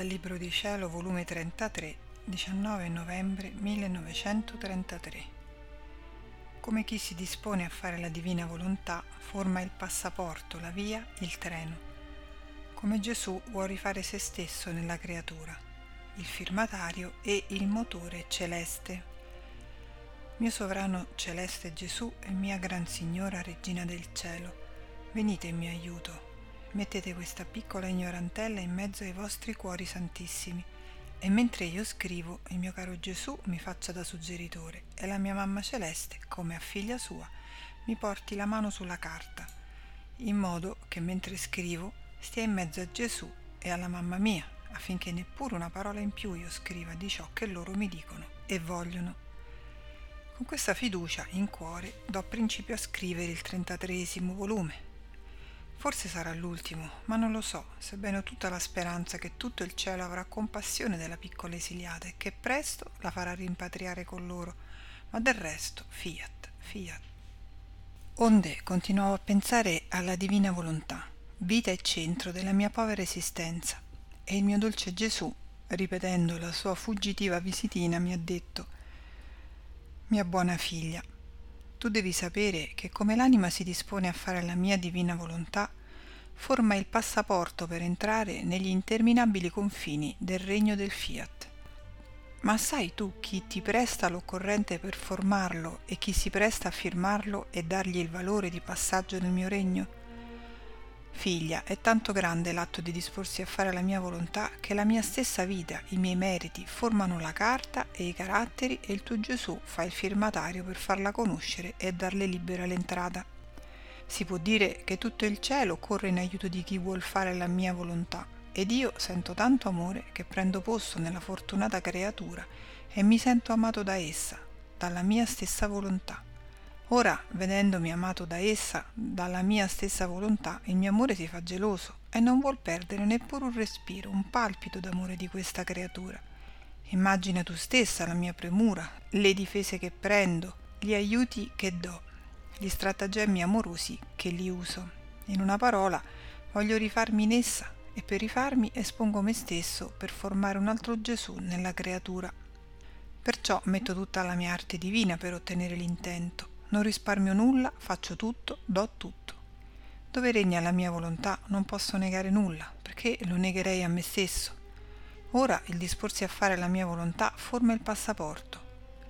Dal Libro di Cielo, volume 33, 19 novembre 1933. Come chi si dispone a fare la divina volontà, forma il passaporto, la via, il treno. Come Gesù vuole rifare se stesso nella creatura, il firmatario e il motore celeste. Mio sovrano celeste Gesù e mia Gran Signora Regina del Cielo, venite in mio aiuto mettete questa piccola ignorantella in mezzo ai vostri cuori santissimi e mentre io scrivo il mio caro Gesù mi faccia da suggeritore e la mia mamma celeste, come a figlia sua, mi porti la mano sulla carta, in modo che mentre scrivo stia in mezzo a Gesù e alla mamma mia, affinché neppure una parola in più io scriva di ciò che loro mi dicono e vogliono. Con questa fiducia in cuore do principio a scrivere il trentatreesimo volume Forse sarà l'ultimo, ma non lo so, sebbene ho tutta la speranza che tutto il cielo avrà compassione della piccola esiliata e che presto la farà rimpatriare con loro. Ma del resto, fiat, fiat. Onde continuavo a pensare alla divina volontà, vita e centro della mia povera esistenza, e il mio dolce Gesù, ripetendo la sua fuggitiva visitina, mi ha detto Mia buona figlia, tu devi sapere che come l'anima si dispone a fare la mia divina volontà, forma il passaporto per entrare negli interminabili confini del regno del fiat. Ma sai tu chi ti presta l'occorrente per formarlo e chi si presta a firmarlo e dargli il valore di passaggio nel mio regno? Figlia, è tanto grande l'atto di disporsi a fare la mia volontà che la mia stessa vita, i miei meriti formano la carta e i caratteri e il tuo Gesù fa il firmatario per farla conoscere e darle libera l'entrata. Si può dire che tutto il cielo corre in aiuto di chi vuol fare la mia volontà ed io sento tanto amore che prendo posto nella fortunata creatura e mi sento amato da essa, dalla mia stessa volontà. Ora, vedendomi amato da essa, dalla mia stessa volontà, il mio amore si fa geloso e non vuol perdere neppure un respiro, un palpito d'amore di questa creatura. Immagina tu stessa la mia premura, le difese che prendo, gli aiuti che do, gli stratagemmi amorosi che li uso. In una parola, voglio rifarmi in essa e per rifarmi espongo me stesso per formare un altro Gesù nella creatura. Perciò metto tutta la mia arte divina per ottenere l'intento non risparmio nulla, faccio tutto, do tutto. Dove regna la mia volontà non posso negare nulla, perché lo negherei a me stesso. Ora il disporsi a fare la mia volontà forma il passaporto.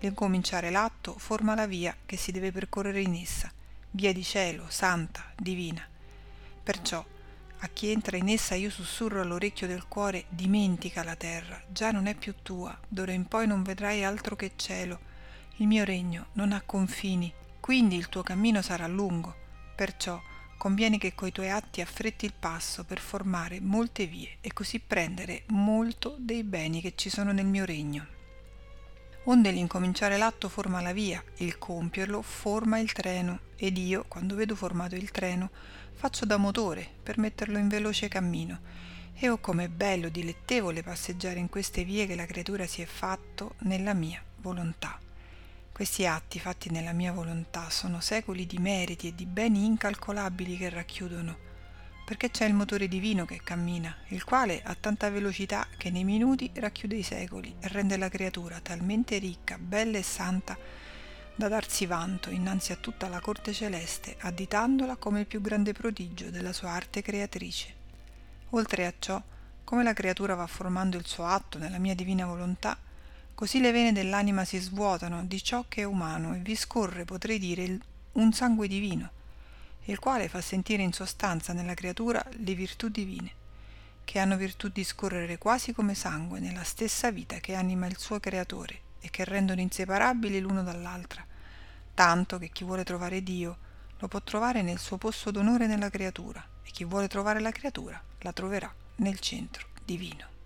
L'incominciare l'atto forma la via che si deve percorrere in essa, via di cielo, santa, divina. Perciò a chi entra in essa io sussurro all'orecchio del cuore dimentica la terra, già non è più tua, d'ora in poi non vedrai altro che cielo. Il mio regno non ha confini, quindi il tuo cammino sarà lungo, perciò conviene che coi tuoi atti affretti il passo per formare molte vie e così prendere molto dei beni che ci sono nel mio regno. Onde l'incominciare l'atto forma la via, il compierlo forma il treno, ed io, quando vedo formato il treno, faccio da motore per metterlo in veloce cammino. E oh com'è bello, dilettevole passeggiare in queste vie che la creatura si è fatto nella mia volontà. Questi atti fatti nella mia volontà sono secoli di meriti e di beni incalcolabili che racchiudono, perché c'è il motore divino che cammina, il quale ha tanta velocità che nei minuti racchiude i secoli e rende la creatura talmente ricca, bella e santa da darsi vanto innanzi a tutta la corte celeste, additandola come il più grande prodigio della sua arte creatrice. Oltre a ciò, come la creatura va formando il suo atto nella mia divina volontà, Così le vene dell'anima si svuotano di ciò che è umano e vi scorre, potrei dire, un sangue divino, il quale fa sentire in sostanza nella creatura le virtù divine, che hanno virtù di scorrere quasi come sangue nella stessa vita che anima il suo creatore e che rendono inseparabili l'uno dall'altra, tanto che chi vuole trovare Dio lo può trovare nel suo posto d'onore nella creatura e chi vuole trovare la creatura la troverà nel centro divino.